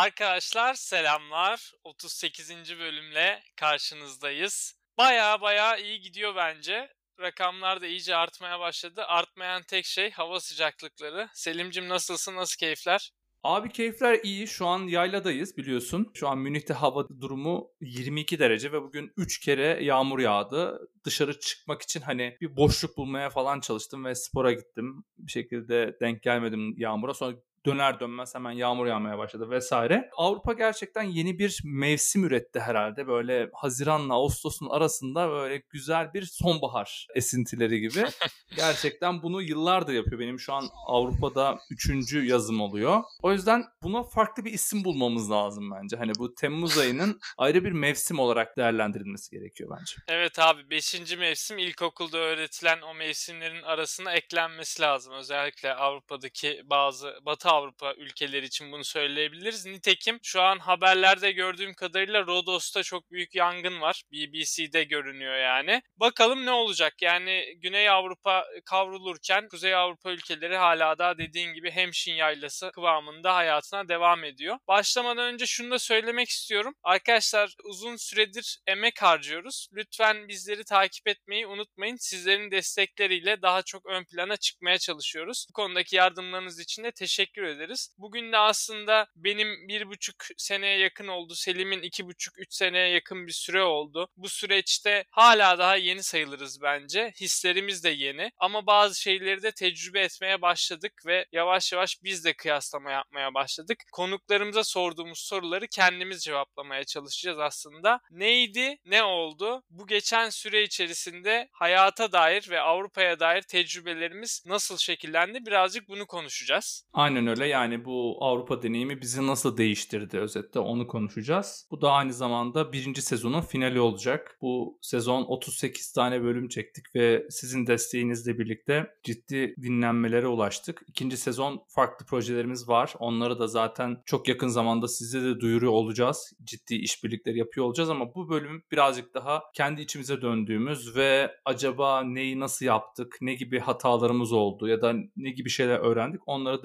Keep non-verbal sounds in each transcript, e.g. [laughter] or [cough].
Arkadaşlar selamlar. 38. bölümle karşınızdayız. Baya baya iyi gidiyor bence. Rakamlar da iyice artmaya başladı. Artmayan tek şey hava sıcaklıkları. Selimcim nasılsın? Nasıl keyifler? Abi keyifler iyi. Şu an yayladayız biliyorsun. Şu an Münih'te hava durumu 22 derece ve bugün 3 kere yağmur yağdı. Dışarı çıkmak için hani bir boşluk bulmaya falan çalıştım ve spora gittim. Bir şekilde denk gelmedim yağmura. Sonra döner dönmez hemen yağmur yağmaya başladı vesaire. Avrupa gerçekten yeni bir mevsim üretti herhalde. Böyle Haziran'la Ağustos'un arasında böyle güzel bir sonbahar esintileri gibi. [laughs] gerçekten bunu yıllardır yapıyor. Benim şu an Avrupa'da üçüncü yazım oluyor. O yüzden buna farklı bir isim bulmamız lazım bence. Hani bu Temmuz ayının ayrı bir mevsim olarak değerlendirilmesi gerekiyor bence. Evet abi 5. mevsim ilkokulda öğretilen o mevsimlerin arasına eklenmesi lazım. Özellikle Avrupa'daki bazı Batı Avrupa ülkeleri için bunu söyleyebiliriz. Nitekim şu an haberlerde gördüğüm kadarıyla Rodos'ta çok büyük yangın var. BBC'de görünüyor yani. Bakalım ne olacak? Yani Güney Avrupa kavrulurken Kuzey Avrupa ülkeleri hala da dediğin gibi hemşin yaylası kıvamında hayatına devam ediyor. Başlamadan önce şunu da söylemek istiyorum. Arkadaşlar uzun süredir emek harcıyoruz. Lütfen bizleri takip etmeyi unutmayın. Sizlerin destekleriyle daha çok ön plana çıkmaya çalışıyoruz. Bu konudaki yardımlarınız için de teşekkür ederiz. Bugün de aslında benim bir buçuk seneye yakın oldu. Selim'in iki buçuk, üç seneye yakın bir süre oldu. Bu süreçte hala daha yeni sayılırız bence. Hislerimiz de yeni. Ama bazı şeyleri de tecrübe etmeye başladık ve yavaş yavaş biz de kıyaslama yapmaya başladık. Konuklarımıza sorduğumuz soruları kendimiz cevaplamaya çalışacağız aslında. Neydi, ne oldu? Bu geçen süre içerisinde hayata dair ve Avrupa'ya dair tecrübelerimiz nasıl şekillendi? Birazcık bunu konuşacağız. Aynen öyle yani bu Avrupa deneyimi bizi nasıl değiştirdi özetle onu konuşacağız. Bu da aynı zamanda birinci sezonun finali olacak. Bu sezon 38 tane bölüm çektik ve sizin desteğinizle birlikte ciddi dinlenmelere ulaştık. İkinci sezon farklı projelerimiz var. Onları da zaten çok yakın zamanda size de duyuruyor olacağız. Ciddi işbirlikleri yapıyor olacağız ama bu bölüm birazcık daha kendi içimize döndüğümüz ve acaba neyi nasıl yaptık, ne gibi hatalarımız oldu ya da ne gibi şeyler öğrendik onları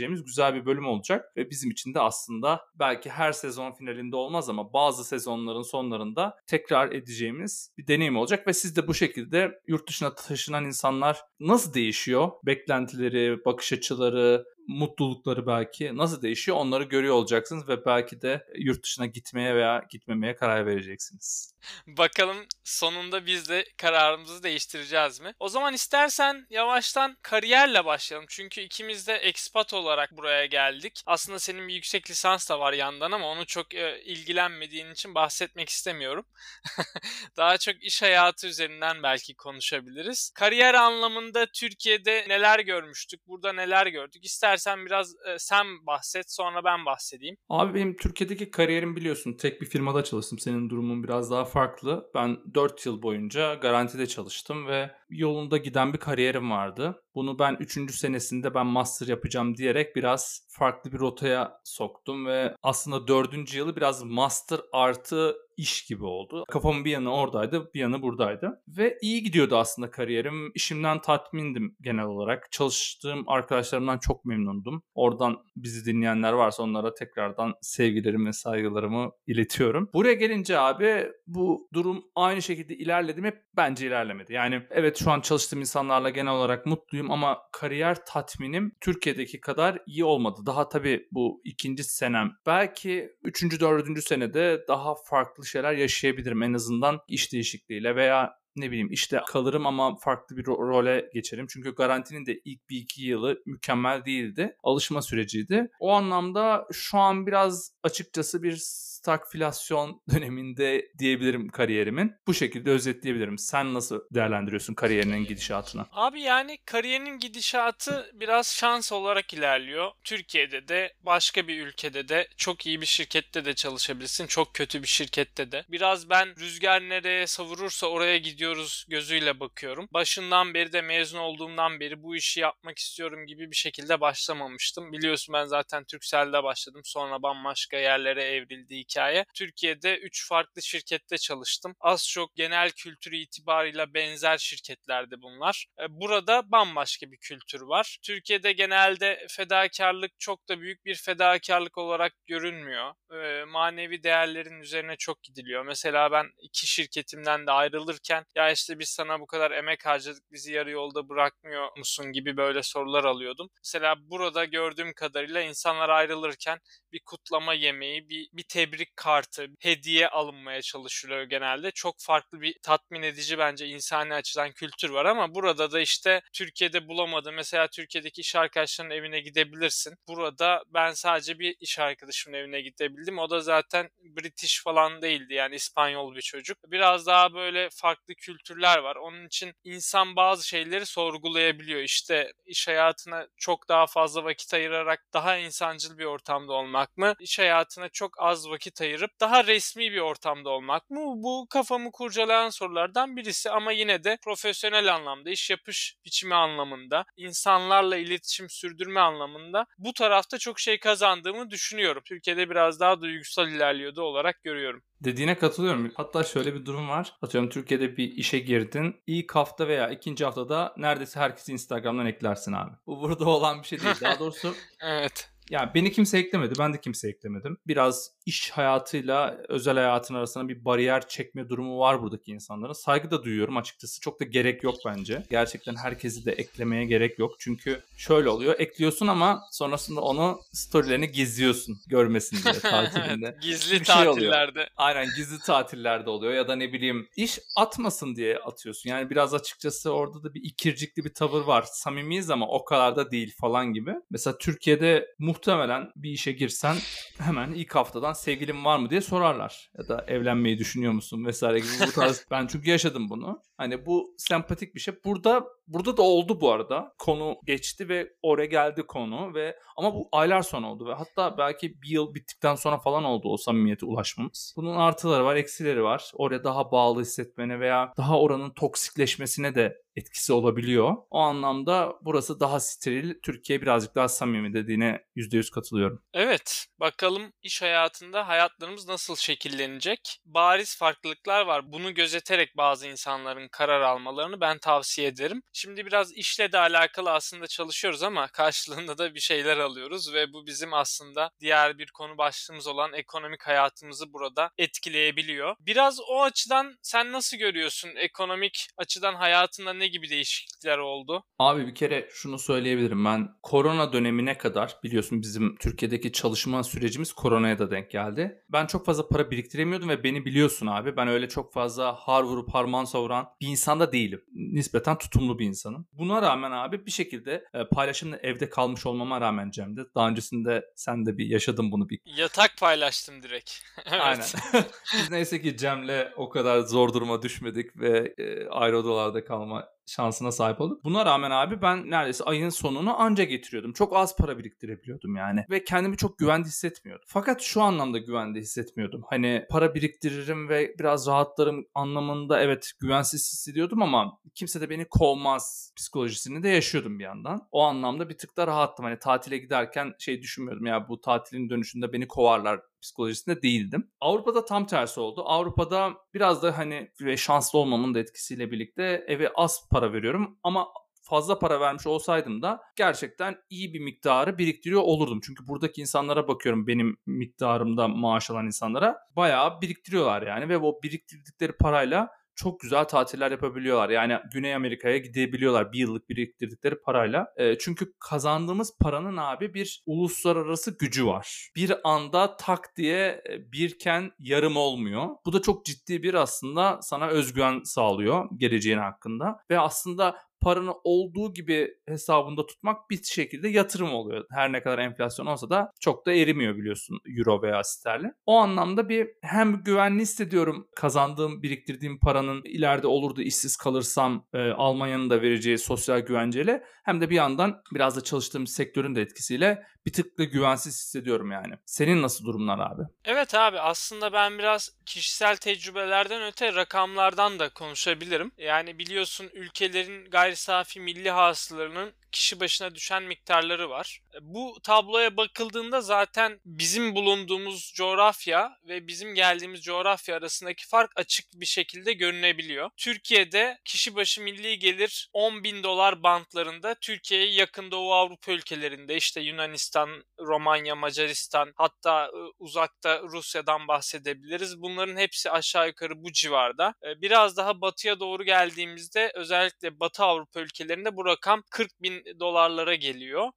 değerlendireceğimiz güzel bir bölüm olacak ve bizim için de aslında belki her sezon finalinde olmaz ama bazı sezonların sonlarında tekrar edeceğimiz bir deneyim olacak ve siz de bu şekilde yurt dışına taşınan insanlar nasıl değişiyor? Beklentileri, bakış açıları, mutlulukları belki nasıl değişiyor onları görüyor olacaksınız ve belki de yurt dışına gitmeye veya gitmemeye karar vereceksiniz. Bakalım sonunda biz de kararımızı değiştireceğiz mi? O zaman istersen yavaştan kariyerle başlayalım. Çünkü ikimiz de expat olarak buraya geldik. Aslında senin bir yüksek lisans da var yandan ama onu çok e, ilgilenmediğin için bahsetmek istemiyorum. [laughs] Daha çok iş hayatı üzerinden belki konuşabiliriz. Kariyer anlamında Türkiye'de neler görmüştük, burada neler gördük? İstersen biraz e, sen bahset, sonra ben bahsedeyim. Abi benim Türkiye'deki kariyerim biliyorsun tek bir firmada çalıştım. Senin durumun biraz daha farklı. Ben 4 yıl boyunca garantide çalıştım ve yolunda giden bir kariyerim vardı. Bunu ben 3. senesinde ben master yapacağım diyerek biraz farklı bir rotaya soktum ve aslında 4. yılı biraz master artı iş gibi oldu. Kafamın bir yanı oradaydı, bir yanı buradaydı. Ve iyi gidiyordu aslında kariyerim. İşimden tatmindim genel olarak. Çalıştığım arkadaşlarımdan çok memnundum. Oradan bizi dinleyenler varsa onlara tekrardan sevgilerimi ve saygılarımı iletiyorum. Buraya gelince abi bu durum aynı şekilde ilerledi mi? Bence ilerlemedi. Yani evet şu an çalıştığım insanlarla genel olarak mutluyum ama kariyer tatminim Türkiye'deki kadar iyi olmadı. Daha tabii bu ikinci senem. Belki üçüncü, dördüncü senede daha farklı şeyler yaşayabilirim en azından iş değişikliğiyle veya ne bileyim işte kalırım ama farklı bir ro- role geçerim. Çünkü garantinin de ilk bir iki yılı mükemmel değildi. Alışma süreciydi. O anlamda şu an biraz açıkçası bir stagflasyon [laughs] döneminde diyebilirim kariyerimin. Bu şekilde özetleyebilirim. Sen nasıl değerlendiriyorsun kariyerinin gidişatını? Abi yani kariyerinin gidişatı biraz şans olarak ilerliyor. Türkiye'de de başka bir ülkede de çok iyi bir şirkette de çalışabilirsin. Çok kötü bir şirkette de. Biraz ben rüzgar nereye savurursa oraya gidiyoruz gözüyle bakıyorum. Başından beri de mezun olduğumdan beri bu işi yapmak istiyorum gibi bir şekilde başlamamıştım. Biliyorsun ben zaten Türkcell'de başladım. Sonra bambaşka yerlere evrildi hikaye. Türkiye'de 3 farklı şirkette çalıştım. Az çok genel kültürü itibarıyla benzer şirketlerdi bunlar. E, burada bambaşka bir kültür var. Türkiye'de genelde fedakarlık çok da büyük bir fedakarlık olarak görünmüyor. E, manevi değerlerin üzerine çok gidiliyor. Mesela ben iki şirketimden de ayrılırken ya işte biz sana bu kadar emek harcadık bizi yarı yolda bırakmıyor musun gibi böyle sorular alıyordum. Mesela burada gördüğüm kadarıyla insanlar ayrılırken bir kutlama yemeği, bir, bir tebrik kartı, hediye alınmaya çalışılıyor genelde. Çok farklı bir tatmin edici bence insani açıdan kültür var ama burada da işte Türkiye'de bulamadım. Mesela Türkiye'deki iş arkadaşlarının evine gidebilirsin. Burada ben sadece bir iş arkadaşımın evine gidebildim. O da zaten British falan değildi yani İspanyol bir çocuk. Biraz daha böyle farklı kültürler var. Onun için insan bazı şeyleri sorgulayabiliyor. İşte iş hayatına çok daha fazla vakit ayırarak daha insancıl bir ortamda olmak mı? İş hayatına çok az vakit ayırıp daha resmi bir ortamda olmak mı? Bu kafamı kurcalayan sorulardan birisi ama yine de profesyonel anlamda, iş yapış biçimi anlamında, insanlarla iletişim sürdürme anlamında bu tarafta çok şey kazandığımı düşünüyorum. Türkiye'de biraz daha duygusal ilerliyordu olarak görüyorum. Dediğine katılıyorum. Hatta şöyle bir durum var. Atıyorum Türkiye'de bir işe girdin. İlk hafta veya ikinci haftada neredeyse herkesi Instagram'dan eklersin abi. Bu burada [laughs] olan bir şey değil. Daha doğrusu [laughs] evet. Ya beni kimse eklemedi. Ben de kimse eklemedim. Biraz iş hayatıyla özel hayatın arasında bir bariyer çekme durumu var buradaki insanların. Saygı da duyuyorum açıkçası. Çok da gerek yok bence. Gerçekten herkesi de eklemeye gerek yok. Çünkü şöyle oluyor. Ekliyorsun ama sonrasında onu storylerini gizliyorsun. Görmesin diye [laughs] tatilinde. gizli bir tatillerde. Şey Aynen gizli tatillerde oluyor. Ya da ne bileyim iş atmasın diye atıyorsun. Yani biraz açıkçası orada da bir ikircikli bir tavır var. Samimiyiz ama o kadar da değil falan gibi. Mesela Türkiye'de muhtemelen bir işe girsen hemen ilk haftadan sevgilin var mı diye sorarlar. Ya da evlenmeyi düşünüyor musun vesaire gibi bu tarz. [laughs] ben çünkü yaşadım bunu. Hani bu sempatik bir şey. Burada burada da oldu bu arada. Konu geçti ve oraya geldi konu ve ama bu aylar sonra oldu ve hatta belki bir yıl bittikten sonra falan oldu o samimiyete ulaşmamız. Bunun artıları var, eksileri var. Oraya daha bağlı hissetmene veya daha oranın toksikleşmesine de etkisi olabiliyor. O anlamda burası daha steril, Türkiye birazcık daha samimi dediğine %100 katılıyorum. Evet, bakalım iş hayatında hayatlarımız nasıl şekillenecek? Bariz farklılıklar var. Bunu gözeterek bazı insanların karar almalarını ben tavsiye ederim. Şimdi biraz işle de alakalı aslında çalışıyoruz ama [laughs] karşılığında da bir şeyler alıyoruz ve bu bizim aslında diğer bir konu başlığımız olan ekonomik hayatımızı burada etkileyebiliyor. Biraz o açıdan sen nasıl görüyorsun? Ekonomik açıdan hayatında ne gibi değişiklikler oldu? Abi bir kere şunu söyleyebilirim. Ben korona dönemine kadar biliyorsun bizim Türkiye'deki çalışma sürecimiz koronaya da denk geldi. Ben çok fazla para biriktiremiyordum ve beni biliyorsun abi. Ben öyle çok fazla har vurup harman savuran bir insan da değilim. Nispeten tutumlu bir insanım. Buna rağmen abi bir şekilde e, paylaşımla evde kalmış olmama rağmen Cem'de. Daha öncesinde sen de bir yaşadın bunu bir. Yatak paylaştım direkt. [laughs] evet. Aynen. [laughs] Biz neyse ki Cem'le o kadar zor duruma düşmedik ve e, ayrı odalarda kalma şansına sahip olduk. Buna rağmen abi ben neredeyse ayın sonunu anca getiriyordum. Çok az para biriktirebiliyordum yani. Ve kendimi çok güvende hissetmiyordum. Fakat şu anlamda güvende hissetmiyordum. Hani para biriktiririm ve biraz rahatlarım anlamında evet güvensiz hissediyordum ama kimse de beni kovmaz psikolojisini de yaşıyordum bir yandan. O anlamda bir tık da rahattım. Hani tatile giderken şey düşünmüyordum ya bu tatilin dönüşünde beni kovarlar psikolojisinde değildim. Avrupa'da tam tersi oldu. Avrupa'da biraz da hani ve şanslı olmamın da etkisiyle birlikte eve az para veriyorum ama fazla para vermiş olsaydım da gerçekten iyi bir miktarı biriktiriyor olurdum. Çünkü buradaki insanlara bakıyorum benim miktarımda maaş alan insanlara bayağı biriktiriyorlar yani ve o biriktirdikleri parayla çok güzel tatiller yapabiliyorlar. Yani Güney Amerika'ya gidebiliyorlar bir yıllık biriktirdikleri parayla. E, çünkü kazandığımız paranın abi bir uluslararası gücü var. Bir anda tak diye birken yarım olmuyor. Bu da çok ciddi bir aslında sana özgüven sağlıyor geleceğin hakkında. Ve aslında paranı olduğu gibi hesabında tutmak bir şekilde yatırım oluyor. Her ne kadar enflasyon olsa da çok da erimiyor biliyorsun euro veya sterlin. O anlamda bir hem güvenli hissediyorum kazandığım, biriktirdiğim paranın ileride olur da işsiz kalırsam e, Almanya'nın da vereceği sosyal güvenceyle hem de bir yandan biraz da çalıştığım sektörün de etkisiyle bir tık da güvensiz hissediyorum yani. Senin nasıl durumlar abi? Evet abi aslında ben biraz kişisel tecrübelerden öte rakamlardan da konuşabilirim. Yani biliyorsun ülkelerin gayri safi milli hasılarının kişi başına düşen miktarları var. Bu tabloya bakıldığında zaten bizim bulunduğumuz coğrafya ve bizim geldiğimiz coğrafya arasındaki fark açık bir şekilde görünebiliyor. Türkiye'de kişi başı milli gelir 10 bin dolar bantlarında Türkiye'ye yakın Doğu Avrupa ülkelerinde işte Yunanistan, Romanya, Macaristan hatta uzakta Rusya'dan bahsedebiliriz. Bunların hepsi aşağı yukarı bu civarda. Biraz daha batıya doğru geldiğimizde özellikle Batı Avrupa ülkelerinde bu rakam 40 bin dolarlara geliyor.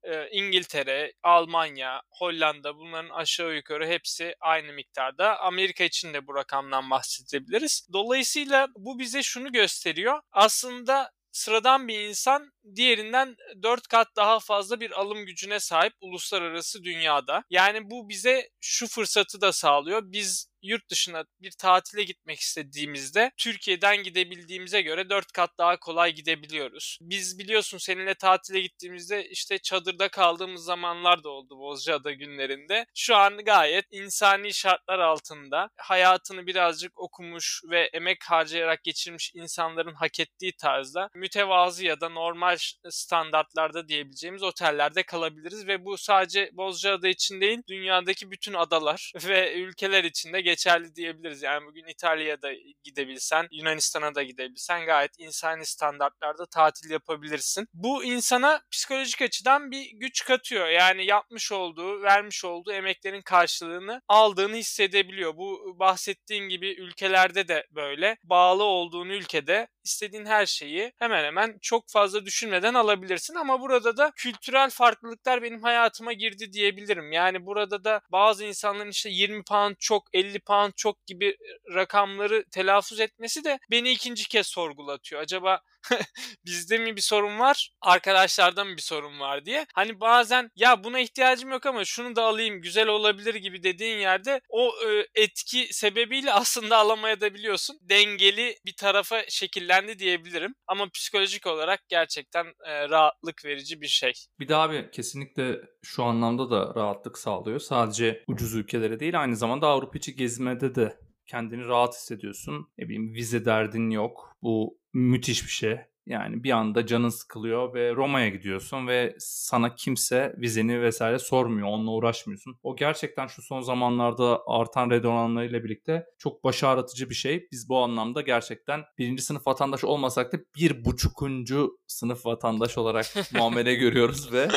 İngiltere, Almanya, Hollanda bunların aşağı yukarı hepsi aynı miktarda. Amerika için de bu rakamdan bahsedebiliriz. Dolayısıyla bu bize şunu gösteriyor. Aslında sıradan bir insan diğerinden 4 kat daha fazla bir alım gücüne sahip uluslararası dünyada. Yani bu bize şu fırsatı da sağlıyor. Biz yurt dışına bir tatile gitmek istediğimizde Türkiye'den gidebildiğimize göre 4 kat daha kolay gidebiliyoruz. Biz biliyorsun seninle tatile gittiğimizde işte çadırda kaldığımız zamanlar da oldu Bozcaada günlerinde. Şu an gayet insani şartlar altında hayatını birazcık okumuş ve emek harcayarak geçirmiş insanların hak ettiği tarzda mütevazı ya da normal standartlarda diyebileceğimiz otellerde kalabiliriz ve bu sadece Bozcaada için değil dünyadaki bütün adalar [laughs] ve ülkeler için de geçerli diyebiliriz. Yani bugün İtalya'da gidebilsen, Yunanistan'a da gidebilsen gayet insani standartlarda tatil yapabilirsin. Bu insana psikolojik açıdan bir güç katıyor. Yani yapmış olduğu, vermiş olduğu emeklerin karşılığını aldığını hissedebiliyor. Bu bahsettiğin gibi ülkelerde de böyle. Bağlı olduğun ülkede istediğin her şeyi hemen hemen çok fazla düşünmeden alabilirsin ama burada da kültürel farklılıklar benim hayatıma girdi diyebilirim. Yani burada da bazı insanların işte 20 pound çok, 50 pound çok gibi rakamları telaffuz etmesi de beni ikinci kez sorgulatıyor. Acaba [laughs] bizde mi bir sorun var, arkadaşlarda mı bir sorun var diye. Hani bazen ya buna ihtiyacım yok ama şunu da alayım güzel olabilir gibi dediğin yerde o e, etki sebebiyle [laughs] aslında alamaya da biliyorsun. Dengeli bir tarafa şekillendi diyebilirim. Ama psikolojik olarak gerçekten e, rahatlık verici bir şey. Bir daha abi kesinlikle şu anlamda da rahatlık sağlıyor. Sadece ucuz ülkelere değil aynı zamanda Avrupa içi gezmede de kendini rahat hissediyorsun. Ne bileyim vize derdin yok. Bu müthiş bir şey. Yani bir anda canın sıkılıyor ve Roma'ya gidiyorsun ve sana kimse vizeni vesaire sormuyor. Onunla uğraşmıyorsun. O gerçekten şu son zamanlarda artan red oranlarıyla birlikte çok baş ağrıtıcı bir şey. Biz bu anlamda gerçekten birinci sınıf vatandaş olmasak da bir buçukuncu sınıf vatandaş olarak [laughs] muamele görüyoruz ve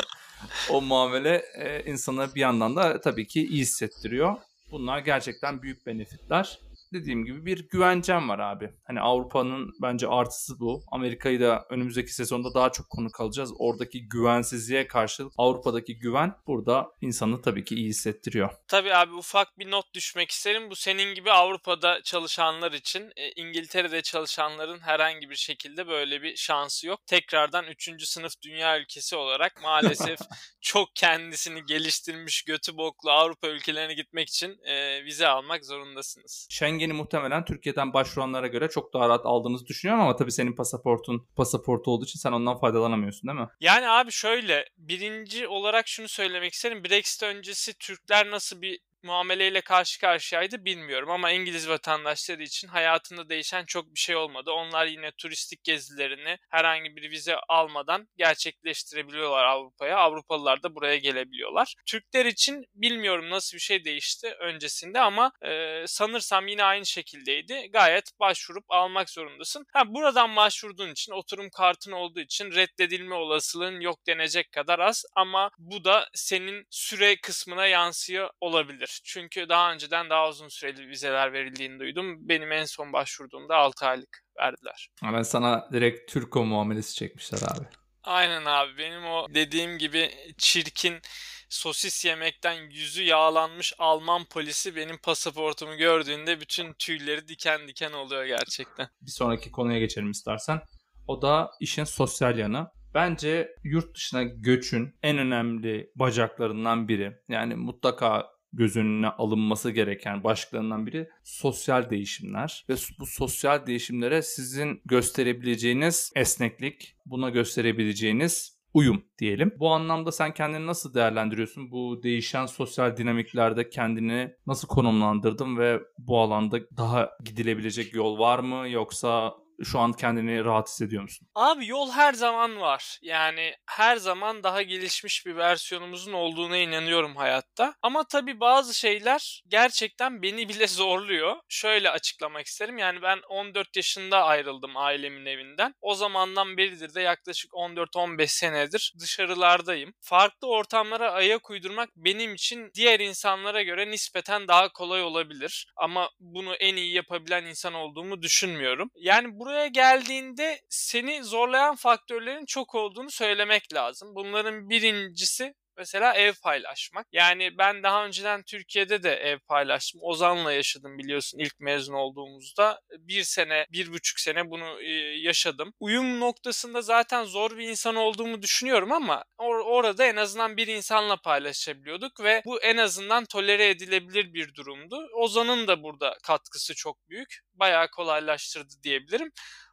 o muamele e, insana bir yandan da tabii ki iyi hissettiriyor. Bunlar gerçekten büyük benefitler dediğim gibi bir güvencem var abi. Hani Avrupa'nın bence artısı bu. Amerika'yı da önümüzdeki sezonda daha çok konu kalacağız. Oradaki güvensizliğe karşı Avrupa'daki güven burada insanı tabii ki iyi hissettiriyor. Tabii abi ufak bir not düşmek isterim. Bu senin gibi Avrupa'da çalışanlar için e, İngiltere'de çalışanların herhangi bir şekilde böyle bir şansı yok. Tekrardan 3. sınıf dünya ülkesi olarak maalesef [laughs] çok kendisini geliştirmiş götü boklu Avrupa ülkelerine gitmek için e, vize almak zorundasınız. Schengen Schengen'i muhtemelen Türkiye'den başvuranlara göre çok daha rahat aldığınızı düşünüyorum ama tabii senin pasaportun pasaportu olduğu için sen ondan faydalanamıyorsun değil mi? Yani abi şöyle birinci olarak şunu söylemek isterim. Brexit öncesi Türkler nasıl bir muameleyle karşı karşıyaydı bilmiyorum ama İngiliz vatandaşları için hayatında değişen çok bir şey olmadı. Onlar yine turistik gezilerini herhangi bir vize almadan gerçekleştirebiliyorlar Avrupa'ya. Avrupalılar da buraya gelebiliyorlar. Türkler için bilmiyorum nasıl bir şey değişti öncesinde ama e, sanırsam yine aynı şekildeydi. Gayet başvurup almak zorundasın. Ha buradan başvurduğun için oturum kartın olduğu için reddedilme olasılığın yok denecek kadar az ama bu da senin süre kısmına yansıyor olabilir olabilir. Çünkü daha önceden daha uzun süreli vizeler verildiğini duydum. Benim en son başvurduğumda 6 aylık verdiler. Ben sana direkt Türko muamelesi çekmişler abi. Aynen abi. Benim o dediğim gibi çirkin sosis yemekten yüzü yağlanmış Alman polisi benim pasaportumu gördüğünde bütün tüyleri diken diken oluyor gerçekten. Bir sonraki konuya geçelim istersen. O da işin sosyal yanı. Bence yurt dışına göçün en önemli bacaklarından biri. Yani mutlaka göz önüne alınması gereken başlıklarından biri sosyal değişimler ve bu sosyal değişimlere sizin gösterebileceğiniz esneklik, buna gösterebileceğiniz uyum diyelim. Bu anlamda sen kendini nasıl değerlendiriyorsun? Bu değişen sosyal dinamiklerde kendini nasıl konumlandırdın ve bu alanda daha gidilebilecek yol var mı yoksa şu an kendini rahat hissediyor musun? Abi yol her zaman var. Yani her zaman daha gelişmiş bir versiyonumuzun olduğuna inanıyorum hayatta. Ama tabii bazı şeyler gerçekten beni bile [laughs] zorluyor. Şöyle açıklamak isterim. Yani ben 14 yaşında ayrıldım ailemin evinden. O zamandan beridir de yaklaşık 14-15 senedir dışarılardayım. Farklı ortamlara ayak uydurmak benim için diğer insanlara göre nispeten daha kolay olabilir. Ama bunu en iyi yapabilen insan olduğumu düşünmüyorum. Yani buraya geldiğinde seni zorlayan faktörlerin çok olduğunu söylemek lazım. Bunların birincisi Mesela ev paylaşmak. Yani ben daha önceden Türkiye'de de ev paylaştım. Ozan'la yaşadım biliyorsun ilk mezun olduğumuzda. Bir sene, bir buçuk sene bunu e, yaşadım. Uyum noktasında zaten zor bir insan olduğumu düşünüyorum ama or- orada en azından bir insanla paylaşabiliyorduk ve bu en azından tolere edilebilir bir durumdu. Ozan'ın da burada katkısı çok büyük. Bayağı kolaylaştırdı diyebilirim.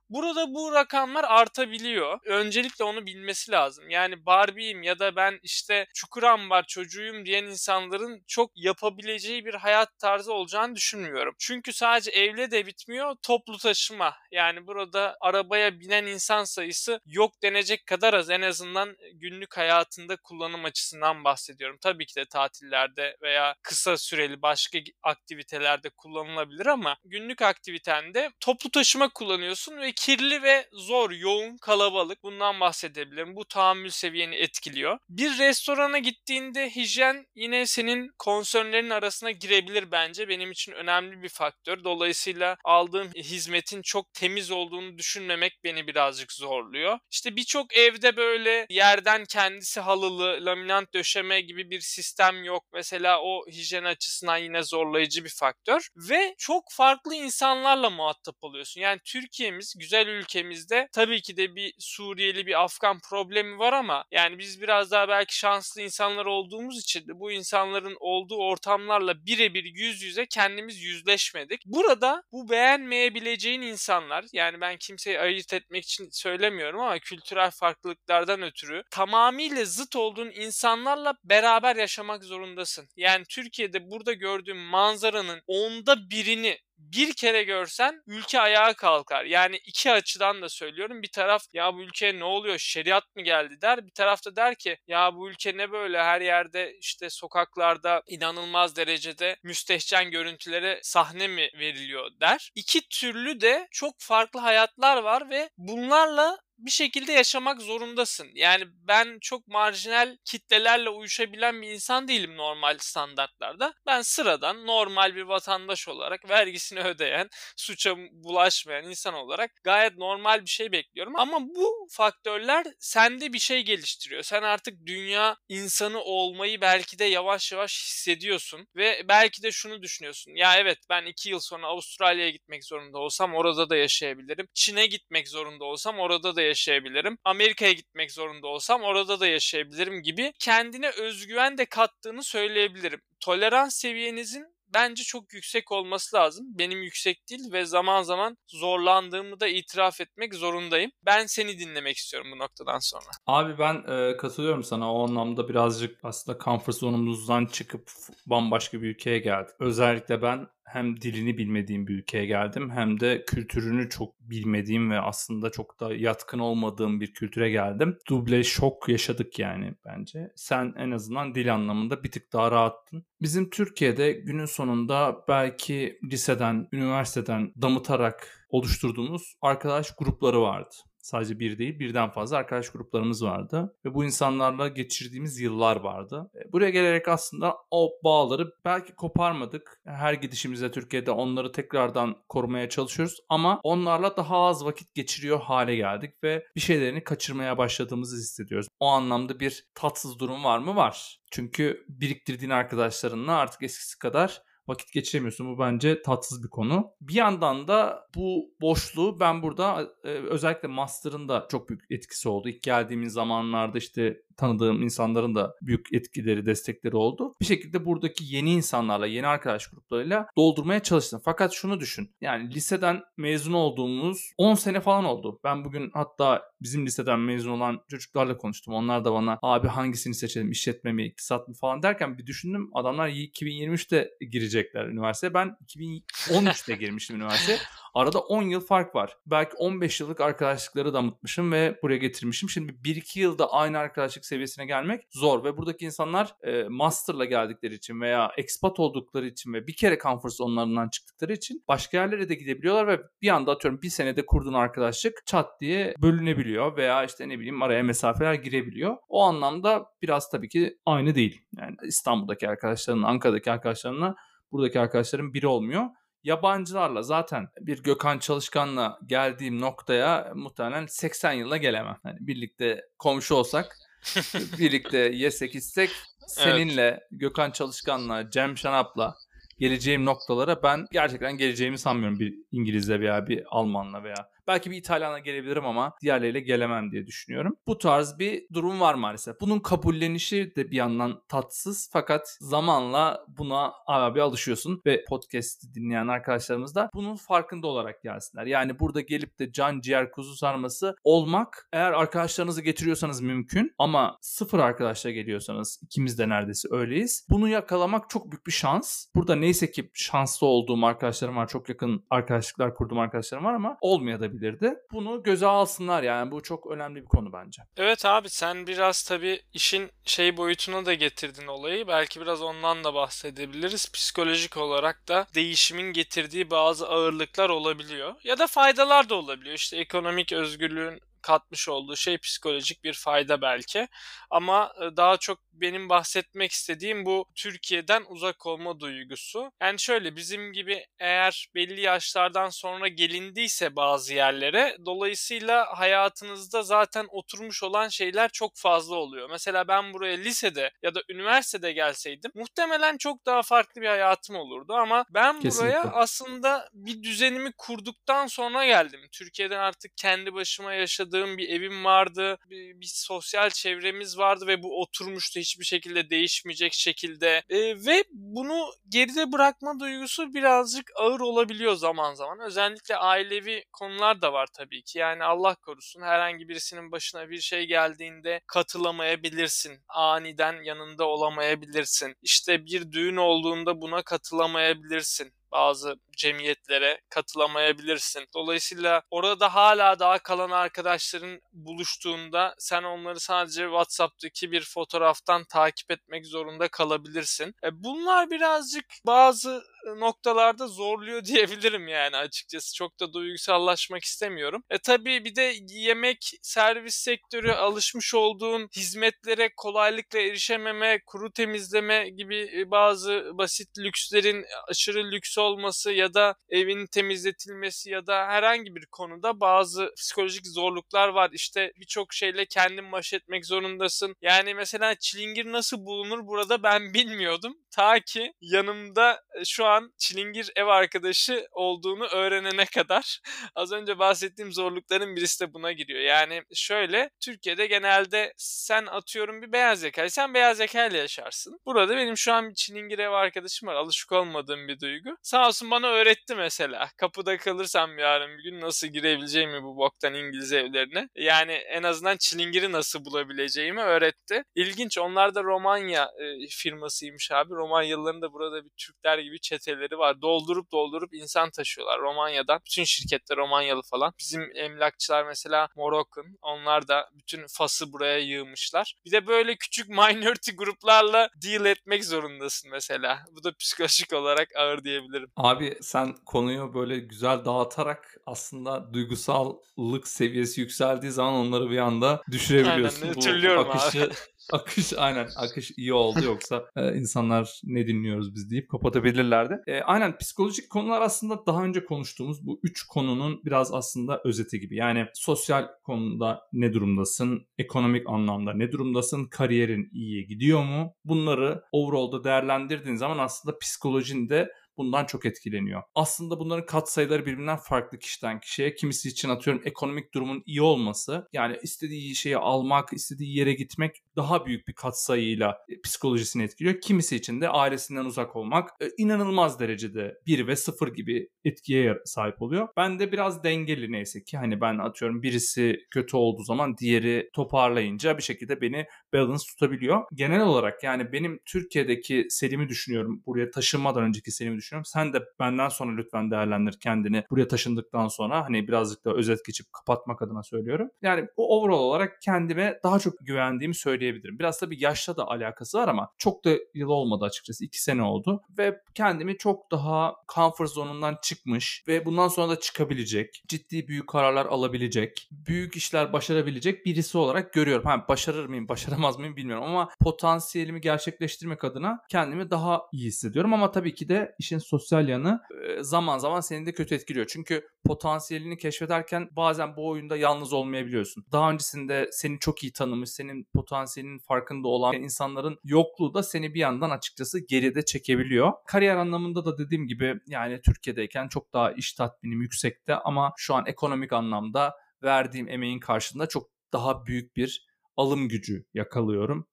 Burada bu rakamlar artabiliyor. Öncelikle onu bilmesi lazım. Yani Barbie'yim ya da ben işte çukuram var çocuğuyum diyen insanların çok yapabileceği bir hayat tarzı olacağını düşünmüyorum. Çünkü sadece evle de bitmiyor toplu taşıma. Yani burada arabaya binen insan sayısı yok denecek kadar az. En azından günlük hayatında kullanım açısından bahsediyorum. Tabii ki de tatillerde veya kısa süreli başka aktivitelerde kullanılabilir ama günlük aktivitende toplu taşıma kullanıyorsun ve kirli ve zor, yoğun, kalabalık. Bundan bahsedebilirim. Bu tahammül seviyeni etkiliyor. Bir restorana gittiğinde hijyen yine senin konsörlerin arasına girebilir bence. Benim için önemli bir faktör. Dolayısıyla aldığım hizmetin çok temiz olduğunu düşünmemek beni birazcık zorluyor. İşte birçok evde böyle yerden kendisi halılı, laminant döşeme gibi bir sistem yok. Mesela o hijyen açısından yine zorlayıcı bir faktör. Ve çok farklı insanlarla muhatap oluyorsun. Yani Türkiye'miz güzel ülkemizde tabii ki de bir Suriyeli bir Afgan problemi var ama yani biz biraz daha belki şanslı insanlar olduğumuz için de bu insanların olduğu ortamlarla birebir yüz yüze kendimiz yüzleşmedik. Burada bu beğenmeyebileceğin insanlar yani ben kimseyi ayırt etmek için söylemiyorum ama kültürel farklılıklardan ötürü tamamıyla zıt olduğun insanlarla beraber yaşamak zorundasın. Yani Türkiye'de burada gördüğüm manzaranın onda birini bir kere görsen ülke ayağa kalkar. Yani iki açıdan da söylüyorum. Bir taraf ya bu ülkeye ne oluyor şeriat mı geldi der. Bir tarafta der ki ya bu ülke ne böyle her yerde işte sokaklarda inanılmaz derecede müstehcen görüntülere sahne mi veriliyor der. İki türlü de çok farklı hayatlar var ve bunlarla bir şekilde yaşamak zorundasın. Yani ben çok marjinal kitlelerle uyuşabilen bir insan değilim normal standartlarda. Ben sıradan normal bir vatandaş olarak vergisini [laughs] ödeyen, suça bulaşmayan insan olarak gayet normal bir şey bekliyorum. Ama bu faktörler sende bir şey geliştiriyor. Sen artık dünya insanı olmayı belki de yavaş yavaş hissediyorsun ve belki de şunu düşünüyorsun. Ya evet ben iki yıl sonra Avustralya'ya gitmek zorunda olsam orada da yaşayabilirim. Çin'e gitmek zorunda olsam orada da yaşayabilirim. Amerika'ya gitmek zorunda olsam orada da yaşayabilirim gibi kendine özgüven de kattığını söyleyebilirim. Tolerans seviyenizin bence çok yüksek olması lazım. Benim yüksek değil ve zaman zaman zorlandığımı da itiraf etmek zorundayım. Ben seni dinlemek istiyorum bu noktadan sonra. Abi ben e, katılıyorum sana o anlamda birazcık aslında comfort zone'umuzdan çıkıp bambaşka bir ülkeye geldik. Özellikle ben hem dilini bilmediğim bir ülkeye geldim hem de kültürünü çok bilmediğim ve aslında çok da yatkın olmadığım bir kültüre geldim. Duble şok yaşadık yani bence. Sen en azından dil anlamında bir tık daha rahattın. Bizim Türkiye'de günün sonunda belki liseden, üniversiteden damıtarak oluşturduğumuz arkadaş grupları vardı. Sadece bir değil birden fazla arkadaş gruplarımız vardı. Ve bu insanlarla geçirdiğimiz yıllar vardı. E, buraya gelerek aslında o bağları belki koparmadık. Her gidişimizde Türkiye'de onları tekrardan korumaya çalışıyoruz. Ama onlarla daha az vakit geçiriyor hale geldik. Ve bir şeylerini kaçırmaya başladığımızı hissediyoruz. O anlamda bir tatsız durum var mı? Var. Çünkü biriktirdiğin arkadaşlarınla artık eskisi kadar vakit geçiremiyorsun. Bu bence tatsız bir konu. Bir yandan da bu boşluğu ben burada e, özellikle master'ın da çok büyük etkisi oldu. İlk geldiğimiz zamanlarda işte tanıdığım insanların da büyük etkileri, destekleri oldu. Bir şekilde buradaki yeni insanlarla, yeni arkadaş gruplarıyla doldurmaya çalıştım. Fakat şunu düşün. Yani liseden mezun olduğumuz 10 sene falan oldu. Ben bugün hatta bizim liseden mezun olan çocuklarla konuştum. Onlar da bana abi hangisini seçelim işletme mi, iktisat mı falan derken bir düşündüm. Adamlar 2023'te girecekler üniversiteye. Ben 2013'te girmiştim üniversiteye. [laughs] Arada 10 yıl fark var. Belki 15 yıllık arkadaşlıkları damıtmışım ve buraya getirmişim. Şimdi 1-2 yılda aynı arkadaşlık seviyesine gelmek zor ve buradaki insanlar e, master'la geldikleri için veya expat oldukları için ve bir kere comfort zone'larından çıktıkları için başka yerlere de gidebiliyorlar ve bir anda atıyorum bir senede kurduğun arkadaşlık çat diye bölünebiliyor veya işte ne bileyim araya mesafeler girebiliyor. O anlamda biraz tabii ki aynı değil. Yani İstanbul'daki arkadaşların, Ankara'daki arkadaşlarınla buradaki arkadaşların biri olmuyor yabancılarla zaten bir Gökhan Çalışkan'la geldiğim noktaya muhtemelen 80 yıla gelemem. Yani birlikte komşu olsak, [laughs] birlikte yesek içsek seninle, evet. Gökhan Çalışkan'la, Cem Şanap'la geleceğim noktalara ben gerçekten geleceğimi sanmıyorum bir İngilizle veya bir Almanla veya Belki bir İtalyan'a gelebilirim ama diğerleriyle gelemem diye düşünüyorum. Bu tarz bir durum var maalesef. Bunun kabullenişi de bir yandan tatsız fakat zamanla buna abi alışıyorsun ve podcast dinleyen arkadaşlarımız da bunun farkında olarak gelsinler. Yani burada gelip de can ciğer kuzu sarması olmak eğer arkadaşlarınızı getiriyorsanız mümkün ama sıfır arkadaşla geliyorsanız ikimiz de neredeyse öyleyiz. Bunu yakalamak çok büyük bir şans. Burada neyse ki şanslı olduğum arkadaşlarım var. Çok yakın arkadaşlıklar kurduğum arkadaşlarım var ama olmaya da olabilirdi. Bunu göze alsınlar yani bu çok önemli bir konu bence. Evet abi sen biraz tabii işin şey boyutuna da getirdin olayı. Belki biraz ondan da bahsedebiliriz. Psikolojik olarak da değişimin getirdiği bazı ağırlıklar olabiliyor. Ya da faydalar da olabiliyor. İşte ekonomik özgürlüğün katmış olduğu şey psikolojik bir fayda belki. Ama daha çok benim bahsetmek istediğim bu Türkiye'den uzak olma duygusu. Yani şöyle bizim gibi eğer belli yaşlardan sonra gelindiyse bazı yerlere dolayısıyla hayatınızda zaten oturmuş olan şeyler çok fazla oluyor. Mesela ben buraya lisede ya da üniversitede gelseydim muhtemelen çok daha farklı bir hayatım olurdu ama ben Kesinlikle. buraya aslında bir düzenimi kurduktan sonra geldim. Türkiye'den artık kendi başıma yaşadığım bir evim vardı, bir, bir sosyal çevremiz vardı ve bu oturmuştu hiçbir şekilde değişmeyecek şekilde e, ve bunu geride bırakma duygusu birazcık ağır olabiliyor zaman zaman. Özellikle ailevi konular da var tabii ki. Yani Allah korusun herhangi birisinin başına bir şey geldiğinde katılamayabilirsin. Aniden yanında olamayabilirsin. İşte bir düğün olduğunda buna katılamayabilirsin bazı cemiyetlere katılamayabilirsin. Dolayısıyla orada hala daha kalan arkadaşların buluştuğunda sen onları sadece WhatsApp'taki bir fotoğraftan takip etmek zorunda kalabilirsin. E bunlar birazcık bazı noktalarda zorluyor [laughs] diyebilirim yani açıkçası. Çok da duygusallaşmak istemiyorum. E tabii bir de yemek servis sektörü alışmış olduğun hizmetlere kolaylıkla erişememe, kuru temizleme gibi bazı basit lükslerin aşırı lüks olması ya da evin temizletilmesi ya da herhangi bir konuda bazı psikolojik zorluklar var. İşte birçok şeyle kendin baş etmek zorundasın. Yani mesela çilingir nasıl bulunur burada ben [laughs] bilmiyordum. Ta ki yanımda e, şu an çilingir ev arkadaşı olduğunu öğrenene kadar [laughs] az önce bahsettiğim zorlukların birisi de buna giriyor. Yani şöyle Türkiye'de genelde sen atıyorum bir beyaz zeka, sen beyaz ile yaşarsın. Burada benim şu an bir çilingir ev arkadaşım var. Alışık olmadığım bir duygu. Sağ olsun bana öğretti mesela. Kapıda kalırsam yarın bir gün nasıl girebileceğimi bu boktan İngiliz evlerine. Yani en azından çilingiri nasıl bulabileceğimi öğretti. İlginç. Onlar da Romanya e, firmasıymış abi. Romanyalıların da burada bir Türkler gibi çeteleri var. Doldurup doldurup insan taşıyorlar Romanya'dan. Bütün şirketler Romanyalı falan. Bizim emlakçılar mesela Moroccan. Onlar da bütün fası buraya yığmışlar. Bir de böyle küçük minority gruplarla deal etmek zorundasın mesela. Bu da psikolojik olarak ağır diyebilirim. Abi sen konuyu böyle güzel dağıtarak aslında duygusallık seviyesi yükseldiği zaman onları bir anda düşürebiliyorsun. Aynen, Bu akışı abi. Akış aynen akış iyi oldu yoksa e, insanlar ne dinliyoruz biz deyip kapatabilirlerdi. E, aynen psikolojik konular aslında daha önce konuştuğumuz bu üç konunun biraz aslında özeti gibi. Yani sosyal konuda ne durumdasın, ekonomik anlamda ne durumdasın, kariyerin iyiye gidiyor mu? Bunları overall'da değerlendirdiğin zaman aslında psikolojinde bundan çok etkileniyor. Aslında bunların katsayıları birbirinden farklı kişiden kişiye. Kimisi için atıyorum ekonomik durumun iyi olması yani istediği şeyi almak, istediği yere gitmek daha büyük bir katsayıyla e, psikolojisini etkiliyor. Kimisi için de ailesinden uzak olmak e, inanılmaz derecede 1 ve 0 gibi etkiye sahip oluyor. Ben de biraz dengeli neyse ki hani ben atıyorum birisi kötü olduğu zaman diğeri toparlayınca bir şekilde beni balance tutabiliyor. Genel olarak yani benim Türkiye'deki Selim'i düşünüyorum. Buraya taşınmadan önceki Selim'i düşünüyorum. Sen de benden sonra lütfen değerlendir kendini buraya taşındıktan sonra hani birazcık da özet geçip kapatmak adına söylüyorum. Yani bu overall olarak kendime daha çok güvendiğimi söyleyebilirim. Biraz tabii yaşla da alakası var ama çok da yıl olmadı açıkçası. 2 sene oldu ve kendimi çok daha comfort zone'undan çıkmış ve bundan sonra da çıkabilecek, ciddi büyük kararlar alabilecek, büyük işler başarabilecek birisi olarak görüyorum. Ha, başarır mıyım, başaramaz mıyım bilmiyorum ama potansiyelimi gerçekleştirmek adına kendimi daha iyi hissediyorum ama tabii ki de işin sosyal yanı zaman zaman seni de kötü etkiliyor. Çünkü potansiyelini keşfederken bazen bu oyunda yalnız olmayabiliyorsun. Daha öncesinde seni çok iyi tanımış, senin potansiyelinin farkında olan insanların yokluğu da seni bir yandan açıkçası geride çekebiliyor. Kariyer anlamında da dediğim gibi yani Türkiye'deyken çok daha iş tatminim yüksekte ama şu an ekonomik anlamda verdiğim emeğin karşılığında çok daha büyük bir alım gücü yakalıyorum.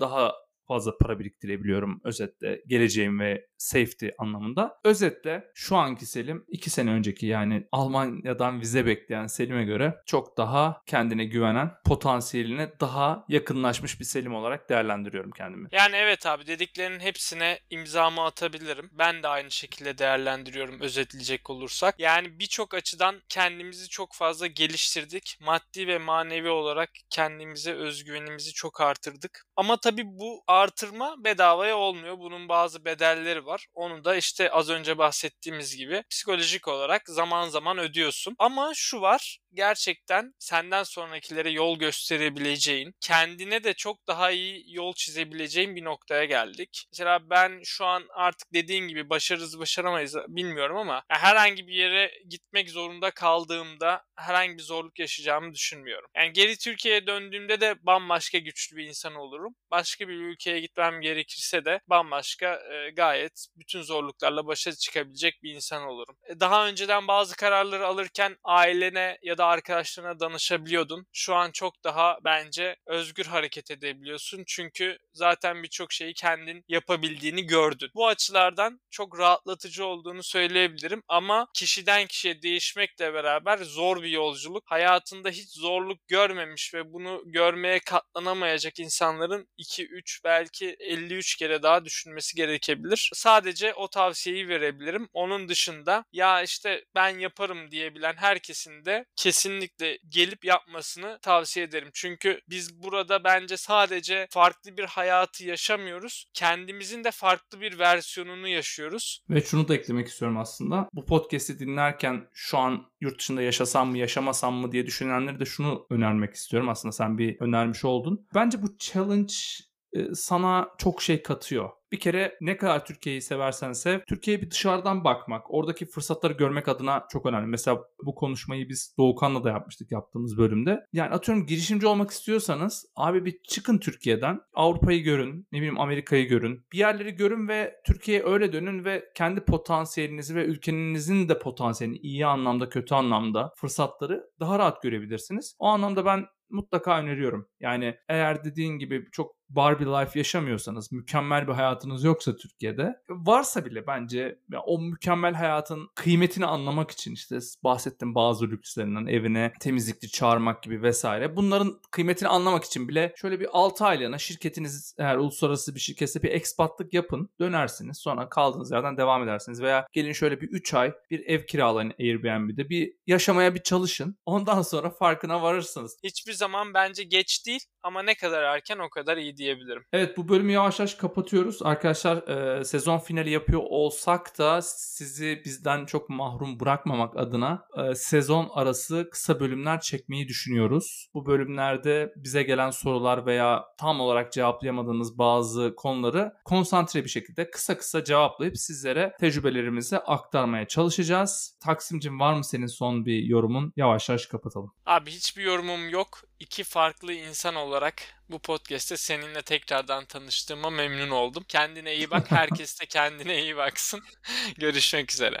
Daha fazla para biriktirebiliyorum özetle geleceğim ve safety anlamında. Özetle şu anki Selim 2 sene önceki yani Almanya'dan vize bekleyen Selim'e göre çok daha kendine güvenen, potansiyeline daha yakınlaşmış bir Selim olarak değerlendiriyorum kendimi. Yani evet abi dediklerinin hepsine imzamı atabilirim. Ben de aynı şekilde değerlendiriyorum özetleyecek olursak. Yani birçok açıdan kendimizi çok fazla geliştirdik. Maddi ve manevi olarak kendimize özgüvenimizi çok artırdık. Ama tabii bu artırma bedavaya olmuyor. Bunun bazı bedelleri var. Onu da işte az önce bahsettiğimiz gibi psikolojik olarak zaman zaman ödüyorsun. Ama şu var gerçekten senden sonrakilere yol gösterebileceğin, kendine de çok daha iyi yol çizebileceğin bir noktaya geldik. Mesela ben şu an artık dediğin gibi başarırız başaramayız bilmiyorum ama herhangi bir yere gitmek zorunda kaldığımda herhangi bir zorluk yaşayacağımı düşünmüyorum. Yani geri Türkiye'ye döndüğümde de bambaşka güçlü bir insan olurum. Başka bir ülkeye gitmem gerekirse de bambaşka e, gayet bütün zorluklarla başa çıkabilecek bir insan olurum. E, daha önceden bazı kararları alırken ailene ya da arkadaşlarına danışabiliyordun. Şu an çok daha bence özgür hareket edebiliyorsun. Çünkü zaten birçok şeyi kendin yapabildiğini gördün. Bu açılardan çok rahatlatıcı olduğunu söyleyebilirim ama kişiden kişiye değişmekle beraber zor bir yolculuk. Hayatında hiç zorluk görmemiş ve bunu görmeye katlanamayacak insanların 2 3 belki 53 kere daha düşünmesi gerekebilir. Sadece o tavsiyeyi verebilirim. Onun dışında ya işte ben yaparım diyebilen herkesin de kesinlikle gelip yapmasını tavsiye ederim. Çünkü biz burada bence sadece farklı bir hayatı yaşamıyoruz. Kendimizin de farklı bir versiyonunu yaşıyoruz. Ve şunu da eklemek istiyorum aslında. Bu podcast'i dinlerken şu an yurt dışında yaşasam mı yaşamasam mı diye düşünenlere de şunu önermek istiyorum. Aslında sen bir önermiş oldun. Bence bu challenge sana çok şey katıyor. Bir kere ne kadar Türkiye'yi seversen sev, Türkiye'ye bir dışarıdan bakmak, oradaki fırsatları görmek adına çok önemli. Mesela bu konuşmayı biz Doğukan'la da yapmıştık yaptığımız bölümde. Yani atıyorum girişimci olmak istiyorsanız abi bir çıkın Türkiye'den, Avrupa'yı görün, ne bileyim Amerika'yı görün. Bir yerleri görün ve Türkiye'ye öyle dönün ve kendi potansiyelinizi ve ülkenizin de potansiyelini iyi anlamda kötü anlamda fırsatları daha rahat görebilirsiniz. O anlamda ben mutlaka öneriyorum. Yani eğer dediğin gibi çok Barbie life yaşamıyorsanız, mükemmel bir hayatınız yoksa Türkiye'de, varsa bile bence o mükemmel hayatın kıymetini anlamak için işte bahsettim bazı lükslerinden evine temizlikçi çağırmak gibi vesaire. Bunların kıymetini anlamak için bile şöyle bir 6 aylığına şirketiniz eğer uluslararası bir şirketse bir ekspatlık yapın, dönersiniz. Sonra kaldığınız yerden devam edersiniz veya gelin şöyle bir 3 ay bir ev kiralayın Airbnb'de. Bir yaşamaya bir çalışın. Ondan sonra farkına varırsınız. Hiçbir zaman bence geç değil ama ne kadar erken o kadar iyi diyebilirim. Evet bu bölümü yavaş yavaş kapatıyoruz. Arkadaşlar e, sezon finali yapıyor olsak da sizi bizden çok mahrum bırakmamak adına e, sezon arası kısa bölümler çekmeyi düşünüyoruz. Bu bölümlerde bize gelen sorular veya tam olarak cevaplayamadığımız bazı konuları konsantre bir şekilde kısa kısa cevaplayıp sizlere tecrübelerimizi aktarmaya çalışacağız. Taksimcim var mı senin son bir yorumun? Yavaş yavaş kapatalım. Abi hiçbir yorumum yok. İki farklı insan olarak bu podcast'te seninle tekrardan tanıştığıma memnun oldum. Kendine iyi bak. Herkes de kendine iyi baksın. [laughs] Görüşmek üzere.